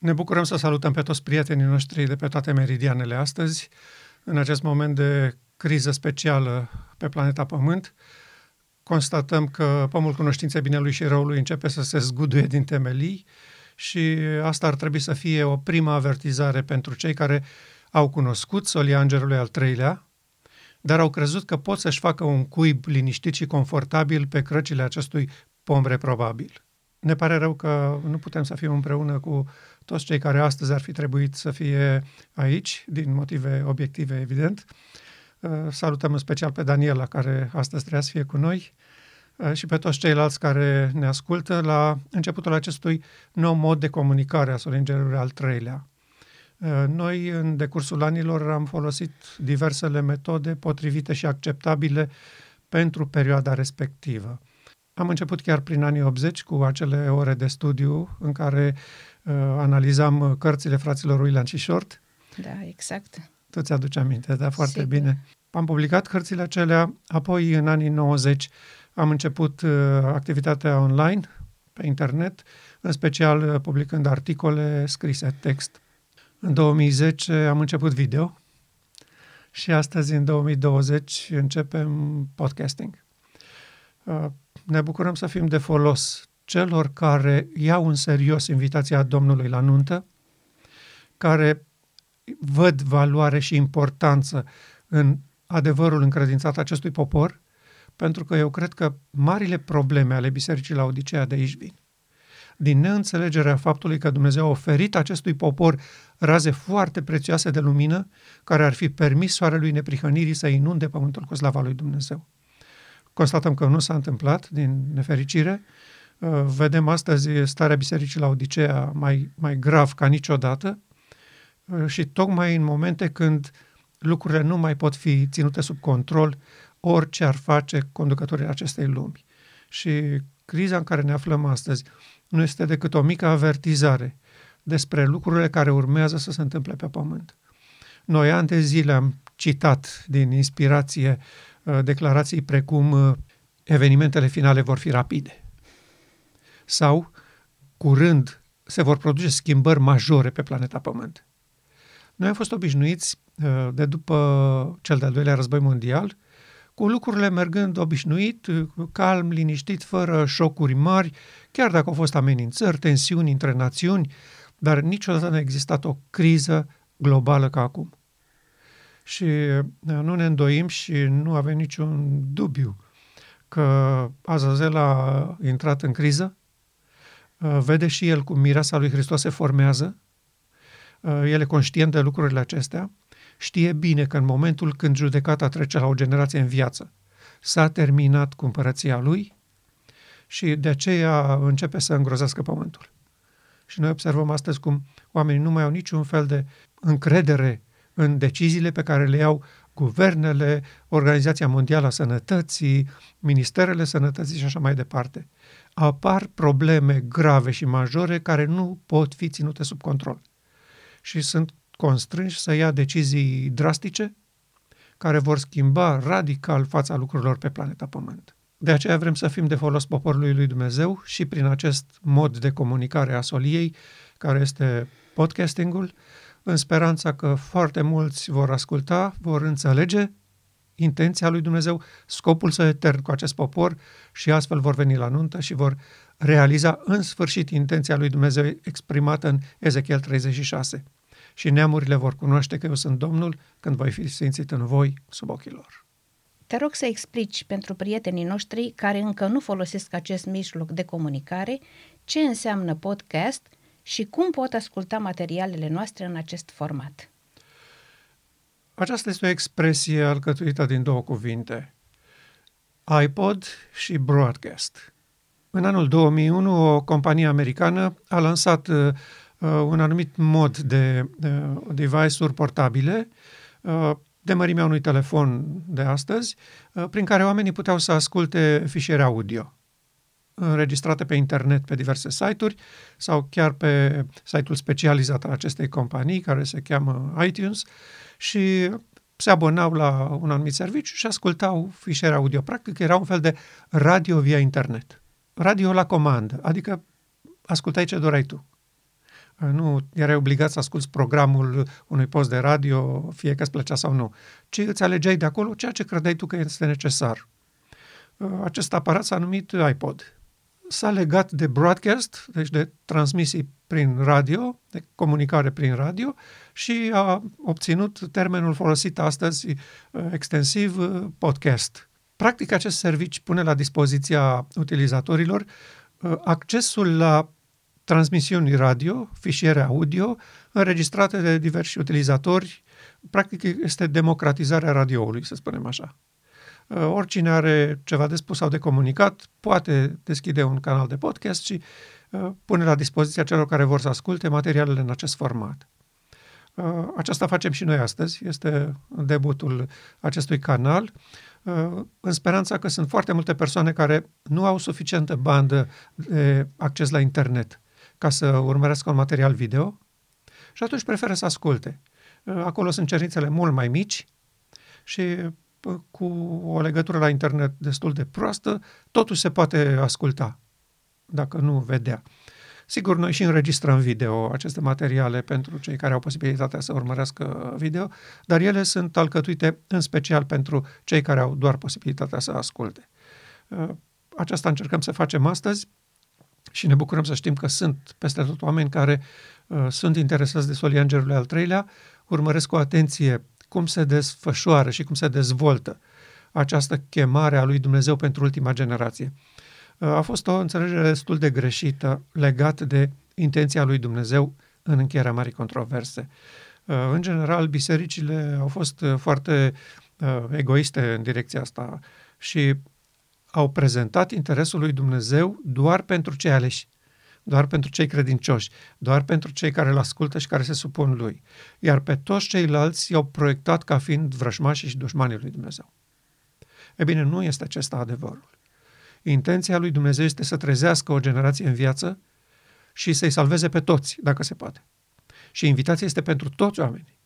Ne bucurăm să salutăm pe toți prietenii noștri de pe toate meridianele astăzi, în acest moment de criză specială pe planeta Pământ. Constatăm că pomul cunoștinței binelui și răului începe să se zguduie din temelii și asta ar trebui să fie o prima avertizare pentru cei care au cunoscut solia îngerului al treilea, dar au crezut că pot să-și facă un cuib liniștit și confortabil pe crăcile acestui pom reprobabil. Ne pare rău că nu putem să fim împreună cu toți cei care astăzi ar fi trebuit să fie aici, din motive obiective, evident. Uh, salutăm în special pe Daniela, care astăzi trebuia să fie cu noi, uh, și pe toți ceilalți care ne ascultă la începutul acestui nou mod de comunicare a Solingerului al treilea. Uh, noi, în decursul anilor, am folosit diversele metode potrivite și acceptabile pentru perioada respectivă. Am început chiar prin anii 80 cu acele ore de studiu în care uh, analizam cărțile fraților William și Short. Da, exact. Tu ți-aduci aminte, da, foarte Sigur. bine. Am publicat cărțile acelea, apoi în anii 90 am început uh, activitatea online, pe internet, în special uh, publicând articole scrise, text. În 2010 am început video și astăzi, în 2020, începem podcasting. Uh, ne bucurăm să fim de folos celor care iau în serios invitația Domnului la nuntă, care văd valoare și importanță în adevărul încredințat acestui popor, pentru că eu cred că marile probleme ale Bisericii la Odiseea de aici vin. Din neînțelegerea faptului că Dumnezeu a oferit acestui popor raze foarte prețioase de lumină, care ar fi permis soarelui neprihănirii să inunde pământul cu slava lui Dumnezeu. Constatăm că nu s-a întâmplat, din nefericire. Uh, vedem astăzi starea Bisericii la Odiseea mai, mai grav ca niciodată uh, și tocmai în momente când lucrurile nu mai pot fi ținute sub control, orice ar face conducătorii acestei lumi. Și criza în care ne aflăm astăzi nu este decât o mică avertizare despre lucrurile care urmează să se întâmple pe pământ. Noi ani de zile am citat din inspirație uh, declarații precum uh, evenimentele finale vor fi rapide sau curând se vor produce schimbări majore pe planeta Pământ. Noi am fost obișnuiți uh, de după cel de-al doilea război mondial cu lucrurile mergând obișnuit, calm, liniștit, fără șocuri mari, chiar dacă au fost amenințări, tensiuni între națiuni, dar niciodată nu a existat o criză globală ca acum. Și nu ne îndoim și nu avem niciun dubiu că Azazel a intrat în criză, vede și el cum mireasa lui Hristos se formează, el e conștient de lucrurile acestea, știe bine că în momentul când judecata trece la o generație în viață, s-a terminat cu împărăția lui și de aceea începe să îngrozească pământul. Și noi observăm astăzi cum oamenii nu mai au niciun fel de încredere în deciziile pe care le iau guvernele, Organizația Mondială a Sănătății, Ministerele Sănătății și așa mai departe. Apar probleme grave și majore care nu pot fi ținute sub control. Și sunt constrânși să ia decizii drastice care vor schimba radical fața lucrurilor pe planeta Pământ. De aceea vrem să fim de folos poporului lui Dumnezeu și prin acest mod de comunicare a soliei, care este podcastingul, în speranța că foarte mulți vor asculta, vor înțelege intenția lui Dumnezeu, scopul său etern cu acest popor și astfel vor veni la nuntă și vor realiza în sfârșit intenția lui Dumnezeu exprimată în Ezechiel 36 și neamurile vor cunoaște că eu sunt Domnul când voi fi sfințit în voi sub ochii lor. Te rog să explici pentru prietenii noștri care încă nu folosesc acest mijloc de comunicare ce înseamnă podcast și cum pot asculta materialele noastre în acest format. Aceasta este o expresie alcătuită din două cuvinte, iPod și broadcast. În anul 2001, o companie americană a lansat uh, uh, un anumit mod de uh, device-uri portabile uh, de mărimea unui telefon de astăzi, uh, prin care oamenii puteau să asculte fișiere audio înregistrate pe internet pe diverse site-uri sau chiar pe site-ul specializat al acestei companii, care se cheamă iTunes, și se abonau la un anumit serviciu și ascultau fișiere audio. Practic era un fel de radio via internet. Radio la comandă, adică ascultai ce doreai tu. Nu erai obligat să asculți programul unui post de radio, fie că îți plăcea sau nu, ci îți alegeai de acolo ceea ce credeai tu că este necesar. Acest aparat s-a numit iPod. S-a legat de broadcast, deci de transmisii prin radio, de comunicare prin radio și a obținut termenul folosit astăzi extensiv podcast. Practic, acest serviciu pune la dispoziția utilizatorilor accesul la transmisiuni radio, fișiere audio, înregistrate de diversi utilizatori. Practic este democratizarea radioului, să spunem așa. Uh, oricine are ceva de spus sau de comunicat poate deschide un canal de podcast și uh, pune la dispoziția celor care vor să asculte materialele în acest format. Uh, aceasta facem și noi astăzi, este debutul acestui canal, în speranța că sunt foarte multe persoane care nu au suficientă bandă de acces la internet ca să urmărească un material video și atunci preferă să asculte. Acolo sunt cerințele mult mai mici și cu o legătură la internet destul de proastă, totuși se poate asculta, dacă nu vedea. Sigur, noi și înregistrăm video aceste materiale pentru cei care au posibilitatea să urmărească video, dar ele sunt alcătuite în special pentru cei care au doar posibilitatea să asculte. Aceasta încercăm să facem astăzi și ne bucurăm să știm că sunt peste tot oameni care uh, sunt interesați de solia Îngerului al treilea, urmăresc cu atenție cum se desfășoară și cum se dezvoltă această chemare a lui Dumnezeu pentru ultima generație. Uh, a fost o înțelegere destul de greșită legat de intenția lui Dumnezeu în încheierea marii controverse. Uh, în general, bisericile au fost uh, foarte egoiste în direcția asta și au prezentat interesul lui Dumnezeu doar pentru cei aleși, doar pentru cei credincioși, doar pentru cei care îl ascultă și care se supun lui. Iar pe toți ceilalți i-au proiectat ca fiind vrăjmașii și dușmanii lui Dumnezeu. E bine, nu este acesta adevărul. Intenția lui Dumnezeu este să trezească o generație în viață și să-i salveze pe toți, dacă se poate. Și invitația este pentru toți oamenii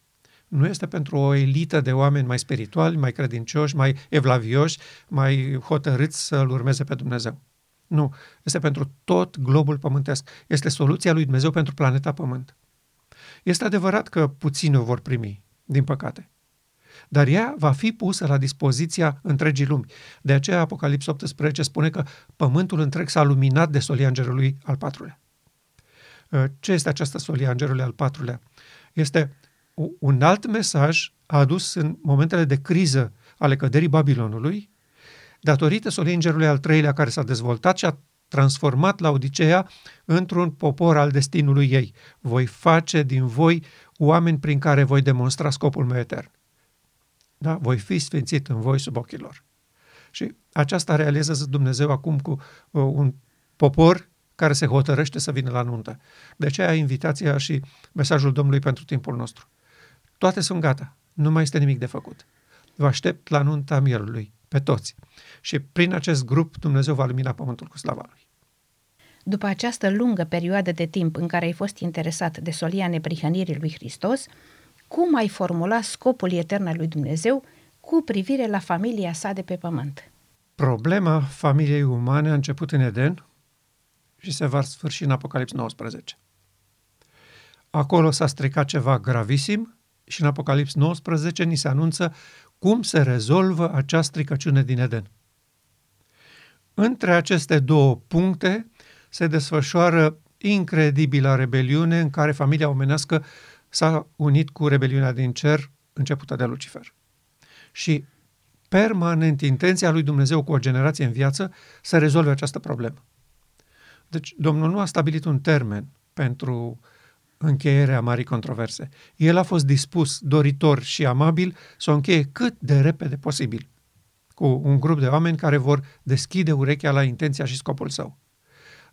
nu este pentru o elită de oameni mai spirituali, mai credincioși, mai evlavioși, mai hotărâți să-L urmeze pe Dumnezeu. Nu, este pentru tot globul pământesc. Este soluția lui Dumnezeu pentru planeta Pământ. Este adevărat că puțini o vor primi, din păcate. Dar ea va fi pusă la dispoziția întregii lumi. De aceea Apocalips 18 spune că pământul întreg s-a luminat de solia îngerului al patrulea. Ce este această solia îngerului al patrulea? Este un alt mesaj adus în momentele de criză ale căderii Babilonului, datorită soliei îngerului al treilea care s-a dezvoltat și a transformat la Odiseea într-un popor al destinului ei. Voi face din voi oameni prin care voi demonstra scopul meu etern. Da? Voi fi sfințit în voi sub ochii lor. Și aceasta realizează Dumnezeu acum cu uh, un popor care se hotărăște să vină la nuntă. De aceea invitația și mesajul Domnului pentru timpul nostru. Toate sunt gata. Nu mai este nimic de făcut. Vă aștept la nunta mielului, pe toți. Și prin acest grup Dumnezeu va lumina pământul cu slava Lui. După această lungă perioadă de timp în care ai fost interesat de solia neprihănirii lui Hristos, cum ai formula scopul etern al lui Dumnezeu cu privire la familia sa de pe pământ? Problema familiei umane a început în Eden și se va sfârși în Apocalips 19. Acolo s-a stricat ceva gravisim și în Apocalips 19 ni se anunță cum se rezolvă acea stricăciune din Eden. Între aceste două puncte se desfășoară incredibila rebeliune în care familia omenească s-a unit cu rebeliunea din cer începută de Lucifer. Și permanent intenția lui Dumnezeu cu o generație în viață să rezolve această problemă. Deci Domnul nu a stabilit un termen pentru încheierea marii controverse. El a fost dispus, doritor și amabil să o încheie cât de repede posibil, cu un grup de oameni care vor deschide urechea la intenția și scopul său.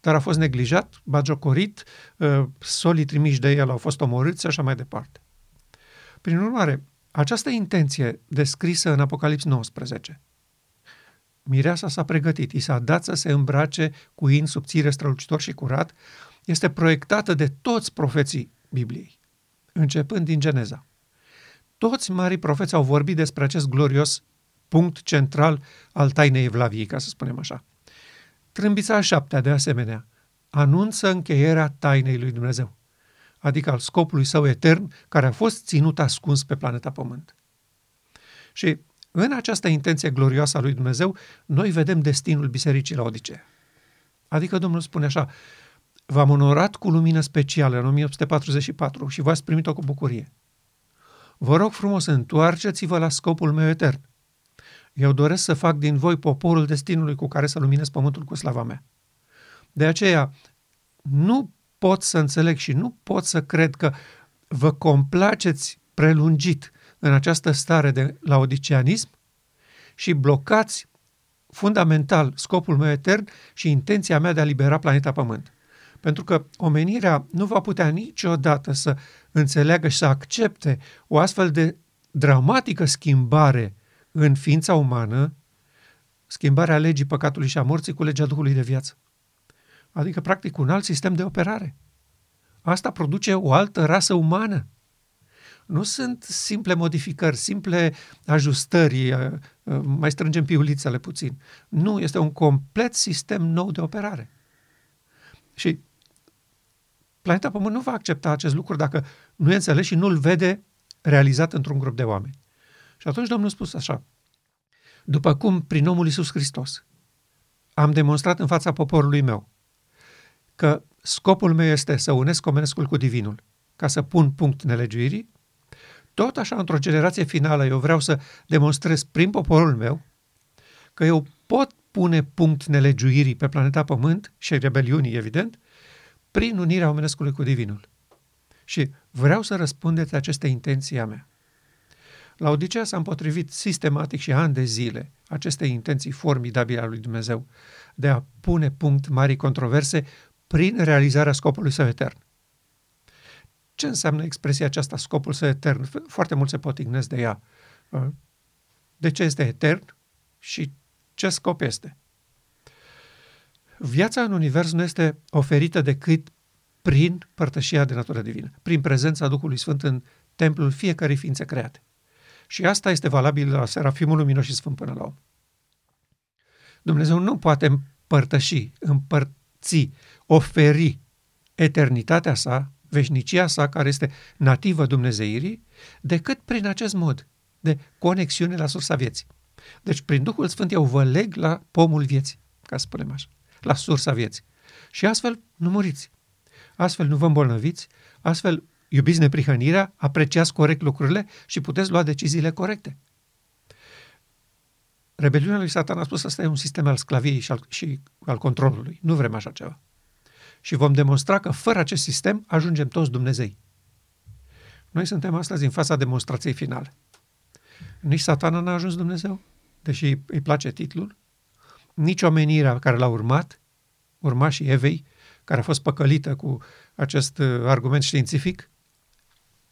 Dar a fost neglijat, bagiocorit, ă, solii trimiși de el au fost omorâți și așa mai departe. Prin urmare, această intenție descrisă în Apocalips 19, Mireasa s-a pregătit, i s-a dat să se îmbrace cu in subțire, strălucitor și curat, este proiectată de toți profeții Bibliei, începând din Geneza. Toți marii profeți au vorbit despre acest glorios punct central al tainei Evlaviei, ca să spunem așa. Trâmbița a șaptea, de asemenea, anunță încheierea tainei lui Dumnezeu. adică al scopului său etern, care a fost ținut ascuns pe planeta Pământ. Și în această intenție glorioasă a lui Dumnezeu, noi vedem destinul bisericii la Odisee. Adică Domnul spune așa, v-am onorat cu lumină specială în 1844 și v-ați primit-o cu bucurie. Vă rog frumos, întoarceți-vă la scopul meu etern. Eu doresc să fac din voi poporul destinului cu care să luminez pământul cu slava mea. De aceea, nu pot să înțeleg și nu pot să cred că vă complaceți prelungit în această stare de laodiceanism și blocați fundamental scopul meu etern și intenția mea de a libera planeta Pământ. Pentru că omenirea nu va putea niciodată să înțeleagă și să accepte o astfel de dramatică schimbare în ființa umană, schimbarea legii păcatului și a morții cu legea Duhului de viață. Adică, practic, un alt sistem de operare. Asta produce o altă rasă umană. Nu sunt simple modificări, simple ajustări, uh, uh, mai strângem piulițele puțin. Nu, este un complet sistem nou de operare. Și planeta Pământ nu va accepta acest lucru dacă nu e înțeles și nu-l vede realizat într-un grup de oameni. Și atunci Domnul a spus așa, după cum prin omul Iisus Hristos am demonstrat în fața poporului meu că scopul meu este să unesc omenescul cu divinul, ca să pun punct nelegiuirii, tot așa, într-o generație finală, eu vreau să demonstrez prin poporul meu că eu pot pune punct nelegiuirii pe planeta Pământ și rebeliunii, evident, prin unirea omenescului cu divinul. Și vreau să răspundeți aceste intenții a mea. La Odisea s-a împotrivit sistematic și ani de zile aceste intenții formidabile a lui Dumnezeu de a pune punct marii controverse prin realizarea scopului său etern. Ce înseamnă expresia aceasta, scopul său etern? Foarte mult se potignesc de ea. De ce este etern și ce scop este? Viața în univers nu este oferită decât prin părtășia de natură divină, prin prezența Duhului Sfânt în templul fiecărei ființe create. Și asta este valabil la Serafimul Luminos și Sfânt până la om. Dumnezeu nu poate împărtăși, împărți, oferi eternitatea sa, veșnicia sa, care este nativă Dumnezeirii, decât prin acest mod de conexiune la sursa vieții. Deci, prin Duhul Sfânt, eu vă leg la pomul vieții, ca să spunem așa, la sursa vieții. Și astfel nu muriți. Astfel nu vă îmbolnăviți, astfel iubiți neprihănirea, apreciați corect lucrurile și puteți lua deciziile corecte. Rebeliunea lui Satan a spus că ăsta e un sistem al sclaviei și al, și al controlului. Nu vrem așa ceva. Și vom demonstra că fără acest sistem ajungem toți Dumnezei. Noi suntem astăzi în fața demonstrației finale. Nici satana n-a ajuns Dumnezeu, deși îi place titlul, nici omenirea care l-a urmat, urmașii Evei, care a fost păcălită cu acest uh, argument științific,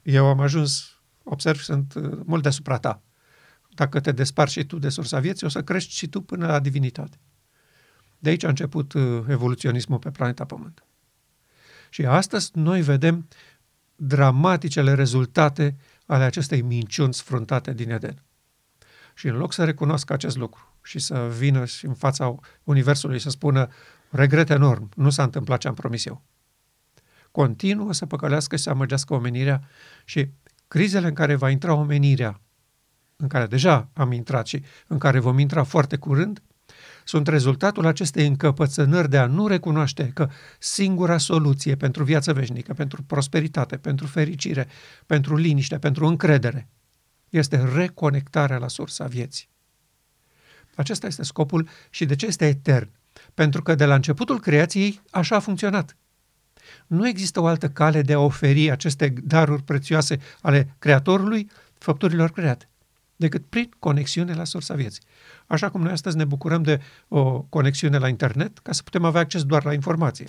eu am ajuns, observ, sunt uh, mult deasupra ta. Dacă te desparți și tu de sursa vieții, o să crești și tu până la divinitate. De aici a început uh, evoluționismul pe planeta Pământ. Și astăzi noi vedem dramaticele rezultate ale acestei minciuni sfruntate din Eden. Și în loc să recunoască acest lucru și să vină și în fața Universului să spună regret enorm, nu s-a întâmplat ce am promis eu. Continuă să păcălească și să amăgească omenirea și crizele în care va intra omenirea, în care deja am intrat și în care vom intra foarte curând, sunt rezultatul acestei încăpățânări de a nu recunoaște că singura soluție pentru viață veșnică, pentru prosperitate, pentru fericire, pentru liniște, pentru încredere, este reconectarea la sursa vieții. Acesta este scopul și de ce este etern. Pentru că de la începutul creației așa a funcționat. Nu există o altă cale de a oferi aceste daruri prețioase ale Creatorului făpturilor create decât prin conexiune la sursa vieții. Așa cum noi astăzi ne bucurăm de o conexiune la internet ca să putem avea acces doar la informație.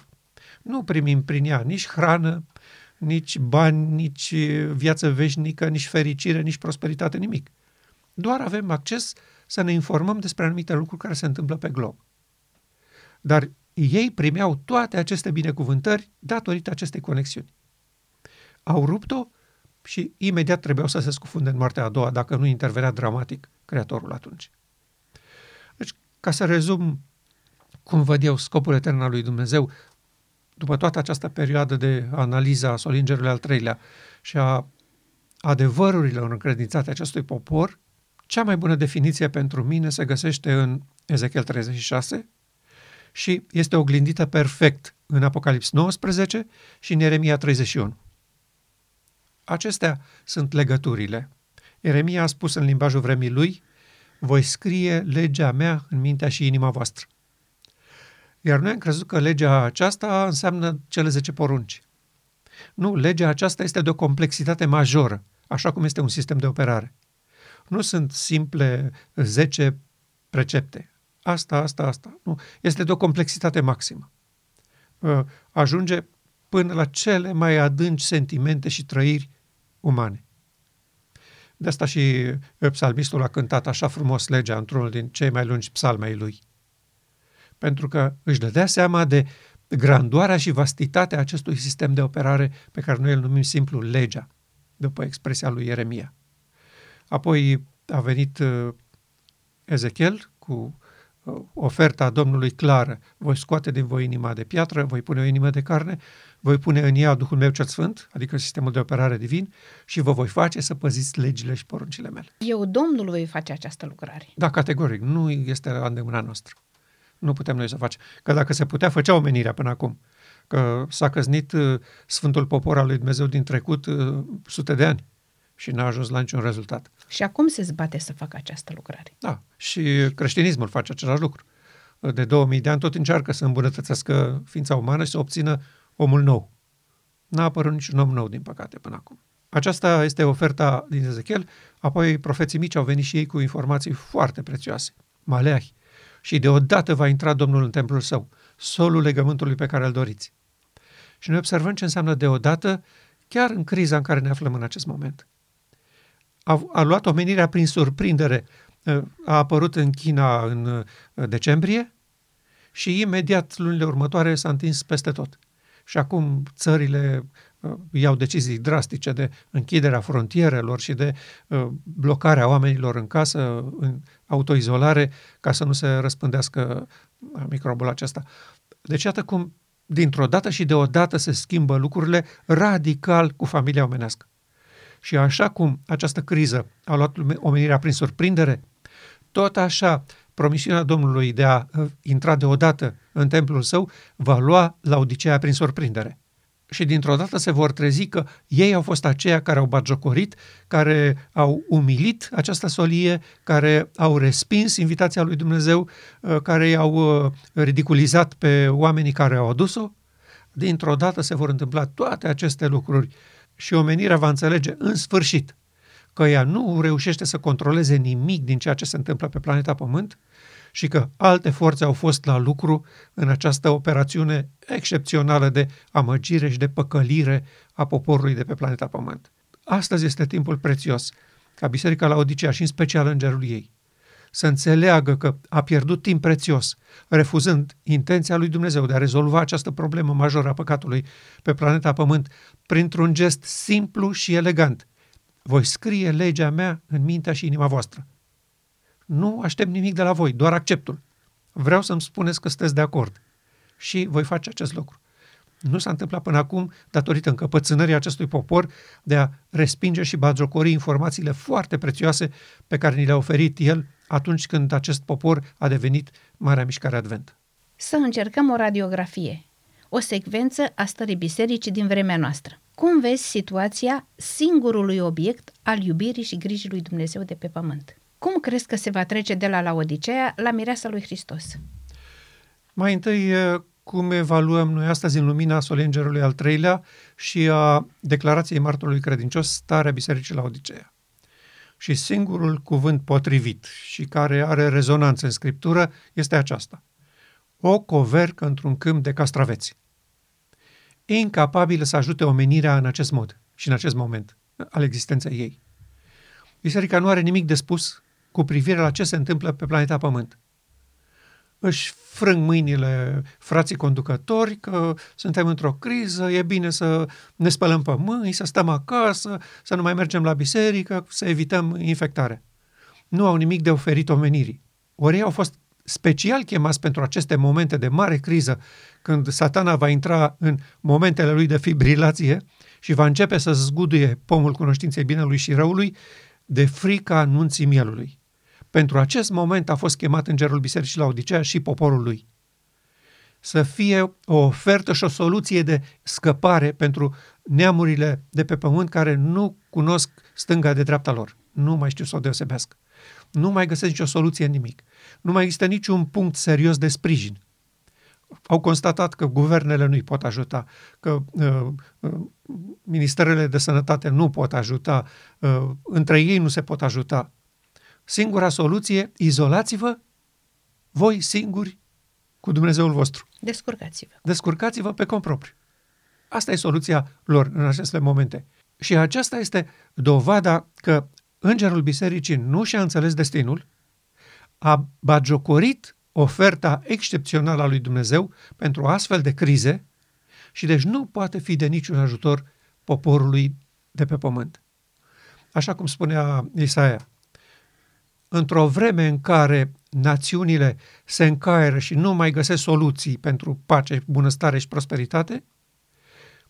Nu primim prin ea nici hrană, nici bani, nici viață veșnică, nici fericire, nici prosperitate, nimic. Doar avem acces să ne informăm despre anumite lucruri care se întâmplă pe glob. Dar ei primeau toate aceste binecuvântări datorită acestei conexiuni. Au rupt-o și imediat trebuiau să se scufunde în moartea a doua, dacă nu intervenea dramatic Creatorul atunci. Deci, ca să rezum cum văd eu scopul etern al lui Dumnezeu, după toată această perioadă de analiză a solingerului al treilea și a adevărurilor încredințate acestui popor, cea mai bună definiție pentru mine se găsește în Ezechiel 36 și este oglindită perfect în Apocalips 19 și în Ieremia 31. Acestea sunt legăturile. Ieremia a spus în limbajul vremii lui, voi scrie legea mea în mintea și inima voastră. Iar noi am crezut că legea aceasta înseamnă cele 10 porunci. Nu, legea aceasta este de o complexitate majoră, așa cum este un sistem de operare. Nu sunt simple 10 precepte. Asta, asta, asta. Nu. Este de o complexitate maximă. Uh, ajunge până la cele mai adânci sentimente și trăiri umane. De asta și psalmistul a cântat așa frumos legea într-unul din cei mai lungi psalmei lui. Pentru că își dădea seama de grandoarea și vastitatea acestui sistem de operare pe care noi îl numim simplu legea, după expresia lui Ieremia. Apoi a venit uh, Ezechiel cu uh, oferta Domnului clară. Voi scoate din voi inima de piatră, voi pune o inimă de carne, voi pune în ea Duhul meu cel Sfânt, adică sistemul de operare divin, și vă voi face să păziți legile și poruncile mele. Eu, Domnul, voi face această lucrare. Da, categoric. Nu este la îndemâna noastră. Nu putem noi să facem. Că dacă se putea, făcea omenirea până acum. Că s-a căznit uh, Sfântul Popor al lui Dumnezeu din trecut uh, sute de ani și n-a ajuns la niciun rezultat. Și acum se zbate să facă această lucrare. Da, și creștinismul face același lucru. De 2000 de ani tot încearcă să îmbunătățească ființa umană și să obțină omul nou. N-a apărut niciun om nou, din păcate, până acum. Aceasta este oferta din Ezechiel, apoi profeții mici au venit și ei cu informații foarte prețioase. Maleahi. Și deodată va intra Domnul în templul său, solul legământului pe care îl doriți. Și noi observăm ce înseamnă deodată, chiar în criza în care ne aflăm în acest moment. A, a luat omenirea prin surprindere. A apărut în China în uh, decembrie și imediat lunile următoare s-a întins peste tot. Și acum țările uh, iau decizii drastice de închiderea frontierelor și de uh, blocarea oamenilor în casă, în autoizolare, ca să nu se răspândească uh, microbul acesta. Deci iată cum dintr-o dată și deodată se schimbă lucrurile radical cu familia omenească. Și așa cum această criză a luat omenirea prin surprindere, tot așa promisiunea Domnului de a uh, intra deodată în templul său va lua la Odiseea prin surprindere. Și dintr-o dată se vor trezi că ei au fost aceia care au batjocorit, care au umilit această solie, care au respins invitația lui Dumnezeu, uh, care i-au uh, ridiculizat pe oamenii care au adus-o. Dintr-o dată se vor întâmpla toate aceste lucruri și omenirea va înțelege în sfârșit că ea nu reușește să controleze nimic din ceea ce se întâmplă pe planeta Pământ și că alte forțe au fost la lucru în această operațiune excepțională de amăgire și de păcălire a poporului de pe planeta Pământ. Astăzi este timpul prețios ca Biserica la Odisea și în special îngerul ei să înțeleagă că a pierdut timp prețios, refuzând intenția lui Dumnezeu de a rezolva această problemă majoră a păcatului pe planeta Pământ printr-un gest simplu și elegant. Voi scrie legea mea în mintea și inima voastră. Nu aștept nimic de la voi, doar acceptul. Vreau să-mi spuneți că sunteți de acord. Și voi face acest lucru. Nu s-a întâmplat până acum datorită încăpățânării acestui popor de a respinge și bagiocori informațiile foarte prețioase pe care ni le-a oferit el atunci când acest popor a devenit Marea Mișcare Advent. Să încercăm o radiografie, o secvență a stării bisericii din vremea noastră. Cum vezi situația singurului obiect al iubirii și grijii lui Dumnezeu de pe pământ? Cum crezi că se va trece de la Laodicea la mireasa lui Hristos? Mai întâi, cum evaluăm noi astăzi în lumina solengerului al treilea și a declarației martorului credincios starea Bisericii la Odisea. Și singurul cuvânt potrivit și care are rezonanță în Scriptură este aceasta. O covercă într-un câmp de castraveți. Incapabilă să ajute omenirea în acest mod și în acest moment al existenței ei. Biserica nu are nimic de spus cu privire la ce se întâmplă pe planeta Pământ. Își frâng mâinile frații conducători că suntem într-o criză, e bine să ne spălăm pe mâini, să stăm acasă, să nu mai mergem la biserică, să evităm infectarea. Nu au nimic de oferit omenirii. Ori ei au fost special chemați pentru aceste momente de mare criză, când satana va intra în momentele lui de fibrilație și va începe să zguduie pomul cunoștinței binelui și răului, de frica anunții mielului. Pentru acest moment a fost chemat îngerul bisericii la Odisea și poporul lui. Să fie o ofertă și o soluție de scăpare pentru neamurile de pe pământ care nu cunosc stânga de dreapta lor. Nu mai știu să o deosebească. Nu mai găsesc nicio soluție în nimic. Nu mai există niciun punct serios de sprijin. Au constatat că guvernele nu-i pot ajuta, că uh, uh, ministerele de sănătate nu pot ajuta, uh, între ei nu se pot ajuta. Singura soluție, izolați-vă voi singuri cu Dumnezeul vostru. Descurcați-vă. Descurcați-vă pe cont propriu. Asta e soluția lor în aceste momente. Și aceasta este dovada că îngerul bisericii nu și-a înțeles destinul, a bagiocorit oferta excepțională a lui Dumnezeu pentru astfel de crize și deci nu poate fi de niciun ajutor poporului de pe pământ. Așa cum spunea Isaia, într-o vreme în care națiunile se încaieră și nu mai găsesc soluții pentru pace, bunăstare și prosperitate,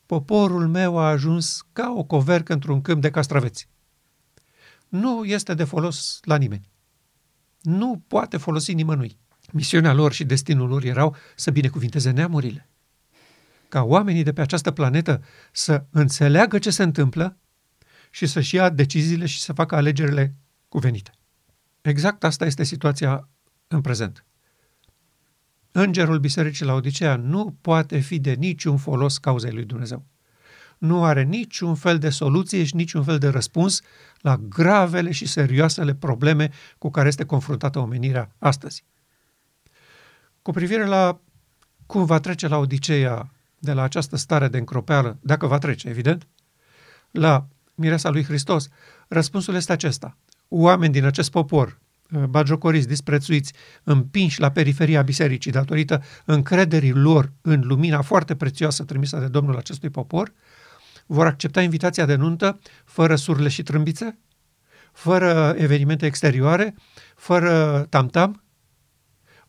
poporul meu a ajuns ca o covercă într-un câmp de castraveți. Nu este de folos la nimeni. Nu poate folosi nimănui. Misiunea lor și destinul lor erau să binecuvinteze neamurile. Ca oamenii de pe această planetă să înțeleagă ce se întâmplă și să-și ia deciziile și să facă alegerile cuvenite. Exact asta este situația în prezent. Îngerul Bisericii la Odisea nu poate fi de niciun folos cauzei lui Dumnezeu. Nu are niciun fel de soluție și niciun fel de răspuns la gravele și serioasele probleme cu care este confruntată omenirea astăzi. Cu privire la cum va trece la Odiseea de la această stare de încropeală, dacă va trece, evident, la mireasa lui Hristos, răspunsul este acesta. Oameni din acest popor, uh, bagiocoriți, disprețuiți, împinși la periferia bisericii datorită încrederii lor în lumina foarte prețioasă trimisă de Domnul acestui popor, vor accepta invitația de nuntă fără surle și trâmbițe, fără evenimente exterioare, fără tamtam,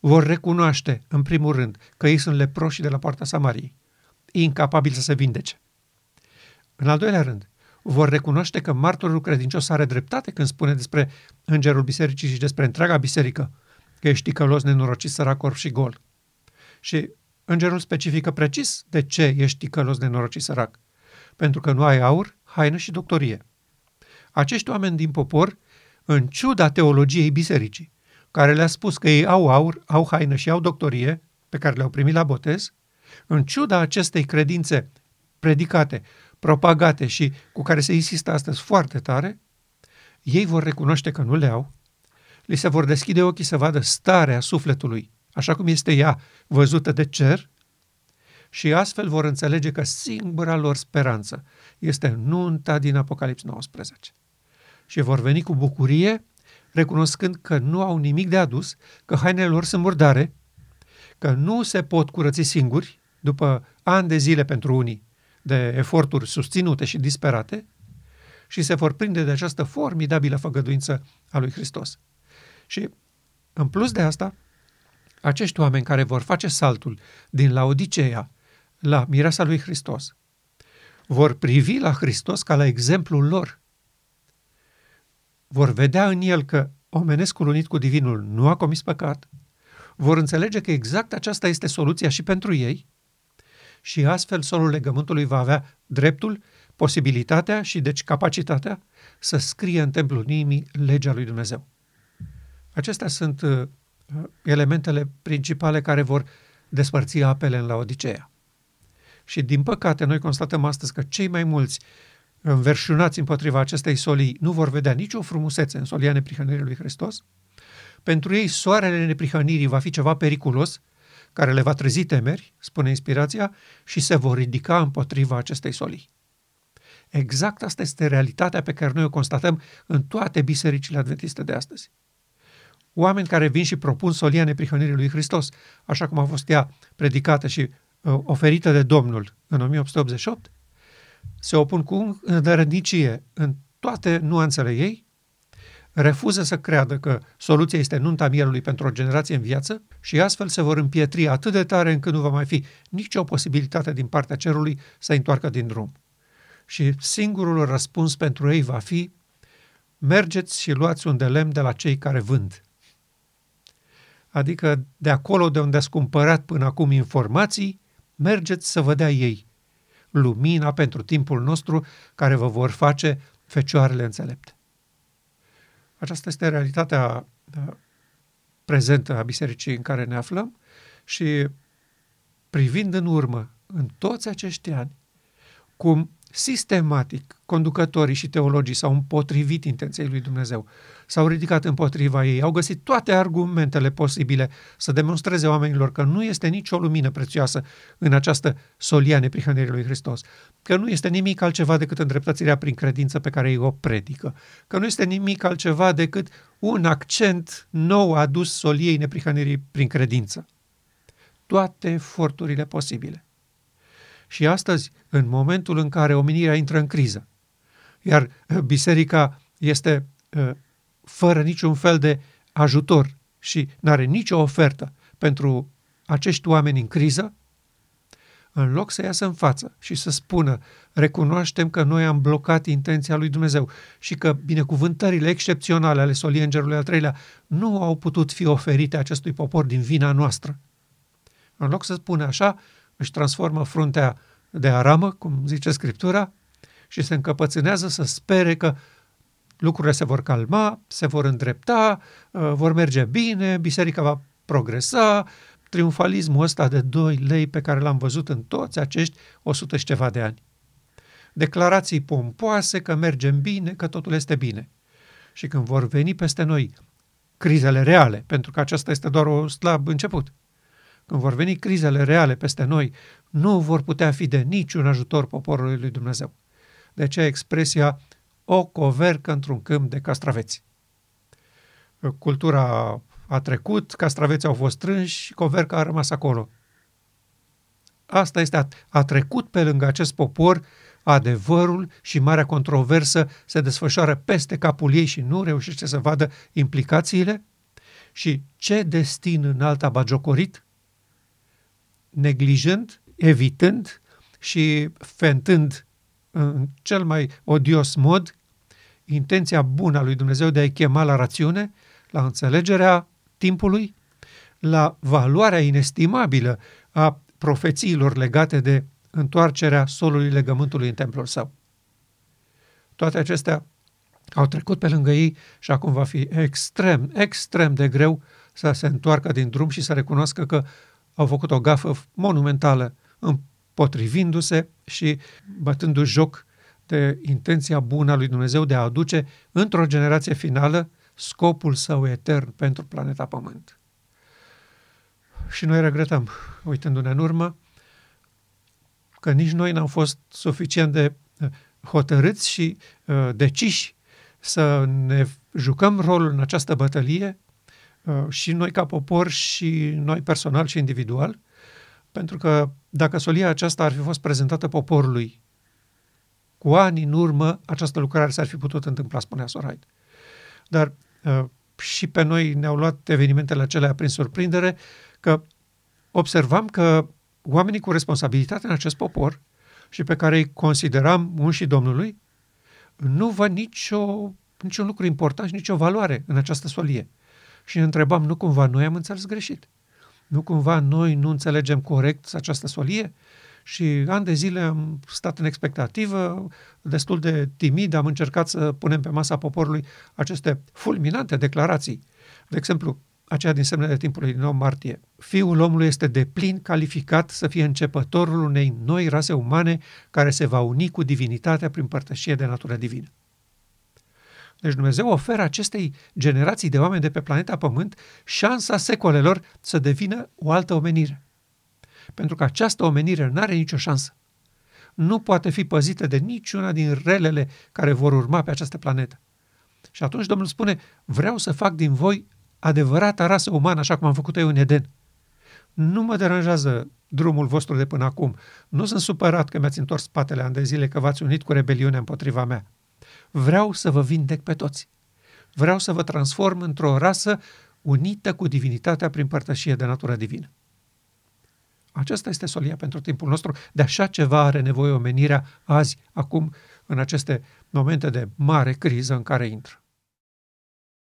vor recunoaște, în primul rând, că ei sunt leproși de la poarta Samariei, incapabili să se vindece. În al doilea rând, vor recunoaște că martorul credincios are dreptate când spune despre îngerul bisericii și despre întreaga biserică, că ești ticălos, nenorocit, sărac, orb și gol. Și îngerul specifică precis de ce ești ticălos, nenorocit, sărac. Pentru că nu ai aur, haină și doctorie. Acești oameni din popor, în ciuda teologiei bisericii, care le-a spus că ei au aur, au haină și au doctorie, pe care le-au primit la botez, în ciuda acestei credințe predicate, propagate și cu care se insistă astăzi foarte tare, ei vor recunoaște că nu le au, li se vor deschide ochii să vadă starea sufletului, așa cum este ea văzută de cer, și astfel vor înțelege că singura lor speranță este nunta din Apocalips 19. Și vor veni cu bucurie recunoscând că nu au nimic de adus, că hainele lor sunt murdare, că nu se pot curăți singuri, după ani de zile pentru unii, de eforturi susținute și disperate, și se vor prinde de această formidabilă făgăduință a lui Hristos. Și, în plus de asta, acești oameni care vor face saltul din Laodicea la mireasa lui Hristos, vor privi la Hristos ca la exemplul lor vor vedea în el că omenescul unit cu divinul nu a comis păcat, vor înțelege că exact aceasta este soluția și pentru ei și astfel solul legământului va avea dreptul, posibilitatea și deci capacitatea să scrie în templul inimii legea lui Dumnezeu. Acestea sunt uh, elementele principale care vor despărți apele în la Odiseea. Și din păcate noi constatăm astăzi că cei mai mulți înverșunați împotriva acestei solii nu vor vedea nicio frumusețe în solia neprihănirii lui Hristos, pentru ei soarele neprihănirii va fi ceva periculos, care le va trezi temeri, spune inspirația, și se vor ridica împotriva acestei solii. Exact asta este realitatea pe care noi o constatăm în toate bisericile adventiste de astăzi. Oameni care vin și propun solia neprihănirii lui Hristos, așa cum a fost ea predicată și uh, oferită de Domnul în 1888, se opun cu îndărădnicie în toate nuanțele ei, refuză să creadă că soluția este nunta mielului pentru o generație în viață și astfel se vor împietri atât de tare încât nu va mai fi nicio posibilitate din partea cerului să întoarcă din drum. Și singurul răspuns pentru ei va fi mergeți și luați un de lemn de la cei care vând. Adică de acolo de unde ați cumpărat până acum informații, mergeți să vă dea ei lumina pentru timpul nostru care vă vor face fecioarele înțelepte. Aceasta este realitatea da, prezentă a bisericii în care ne aflăm și privind în urmă în toți acești ani, cum sistematic conducătorii și teologii s-au împotrivit intenției lui Dumnezeu, s-au ridicat împotriva ei, au găsit toate argumentele posibile să demonstreze oamenilor că nu este nicio lumină prețioasă în această solia neprihănirii lui Hristos, că nu este nimic altceva decât îndreptățirea prin credință pe care ei o predică, că nu este nimic altceva decât un accent nou adus soliei neprihănirii prin credință. Toate eforturile posibile. Și astăzi, în momentul în care omenirea intră în criză, iar uh, biserica este uh, fără niciun fel de ajutor și nu are nicio ofertă pentru acești oameni în criză, în loc să iasă în față și să spună, recunoaștem că noi am blocat intenția lui Dumnezeu și că binecuvântările excepționale ale soliei îngerului al treilea nu au putut fi oferite acestui popor din vina noastră. În loc să spună așa, își transformă fruntea de aramă, cum zice Scriptura, și se încăpățânează să spere că lucrurile se vor calma, se vor îndrepta, uh, vor merge bine, biserica va progresa, triumfalismul ăsta de 2 lei pe care l-am văzut în toți acești 100 și ceva de ani. Declarații pompoase că mergem bine, că totul este bine. Și când vor veni peste noi crizele reale, pentru că aceasta este doar o slab început, când vor veni crizele reale peste noi, nu vor putea fi de niciun ajutor poporului lui Dumnezeu. De aceea expresia o covercă într-un câmp de castraveți. Cultura a trecut, castraveții au fost strânși și coverca a rămas acolo. Asta este, a, a trecut pe lângă acest popor adevărul și marea controversă se desfășoară peste capul ei și nu reușește să vadă implicațiile? Și ce destin înalt a bagiocorit? Neglijând, evitând și fentând în cel mai odios mod intenția bună a lui Dumnezeu de a-i chema la rațiune, la înțelegerea timpului, la valoarea inestimabilă a profețiilor legate de întoarcerea solului legământului în templul său. Toate acestea au trecut pe lângă ei și acum va fi extrem, extrem de greu să se întoarcă din drum și să recunoască că au făcut o gafă monumentală împotrivindu-se și bătându-și joc de intenția bună a lui Dumnezeu de a aduce într-o generație finală scopul său etern pentru planeta Pământ. Și noi regretăm, uitându-ne în urmă, că nici noi n-am fost suficient de uh, hotărâți și uh, deciși să ne jucăm rolul în această bătălie Uh, și noi ca popor și noi personal și individual, pentru că dacă solia aceasta ar fi fost prezentată poporului cu ani în urmă, această lucrare s-ar fi putut întâmpla, spunea Sorhaid. Dar uh, și pe noi ne-au luat evenimentele acelea prin surprindere că observam că oamenii cu responsabilitate în acest popor și pe care îi consideram unși Domnului, nu văd nicio, niciun lucru important și nicio valoare în această solie și ne întrebam, nu cumva noi am înțeles greșit? Nu cumva noi nu înțelegem corect această solie? Și ani de zile am stat în expectativă, destul de timid, am încercat să punem pe masa poporului aceste fulminante declarații. De exemplu, aceea din semnele timpului din 9 martie. Fiul omului este de plin calificat să fie începătorul unei noi rase umane care se va uni cu divinitatea prin părtășie de natură divină. Deci Dumnezeu oferă acestei generații de oameni de pe planeta Pământ șansa secolelor să devină o altă omenire. Pentru că această omenire nu are nicio șansă. Nu poate fi păzită de niciuna din relele care vor urma pe această planetă. Și atunci Domnul spune, vreau să fac din voi adevărata rasă umană, așa cum am făcut eu în Eden. Nu mă deranjează drumul vostru de până acum. Nu sunt supărat că mi-ați întors spatele ani de zile, că v-ați unit cu rebeliunea împotriva mea vreau să vă vindec pe toți. Vreau să vă transform într-o rasă unită cu divinitatea prin părtășie de natură divină. Aceasta este solia pentru timpul nostru. De așa ceva are nevoie omenirea azi, acum, în aceste momente de mare criză în care intră.